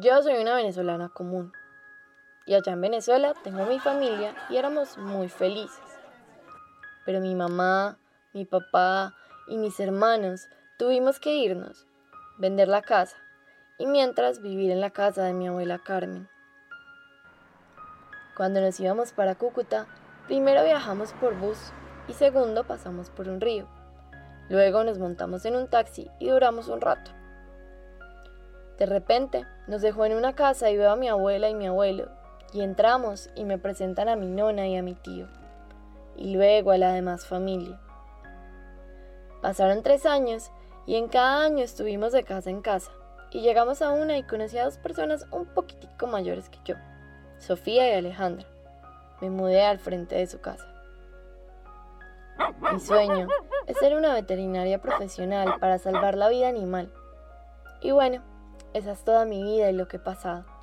Yo soy una venezolana común. Y allá en Venezuela tengo mi familia y éramos muy felices. Pero mi mamá, mi papá y mis hermanos tuvimos que irnos, vender la casa y mientras vivir en la casa de mi abuela Carmen. Cuando nos íbamos para Cúcuta, primero viajamos por bus y segundo pasamos por un río. Luego nos montamos en un taxi y duramos un rato. De repente nos dejó en una casa y veo a mi abuela y mi abuelo y entramos y me presentan a mi nona y a mi tío, y luego a la demás familia. Pasaron tres años y en cada año estuvimos de casa en casa, y llegamos a una y conocí a dos personas un poquitico mayores que yo, Sofía y Alejandra. Me mudé al frente de su casa. Mi sueño es ser una veterinaria profesional para salvar la vida animal. Y bueno, esa es toda mi vida y lo que he pasado.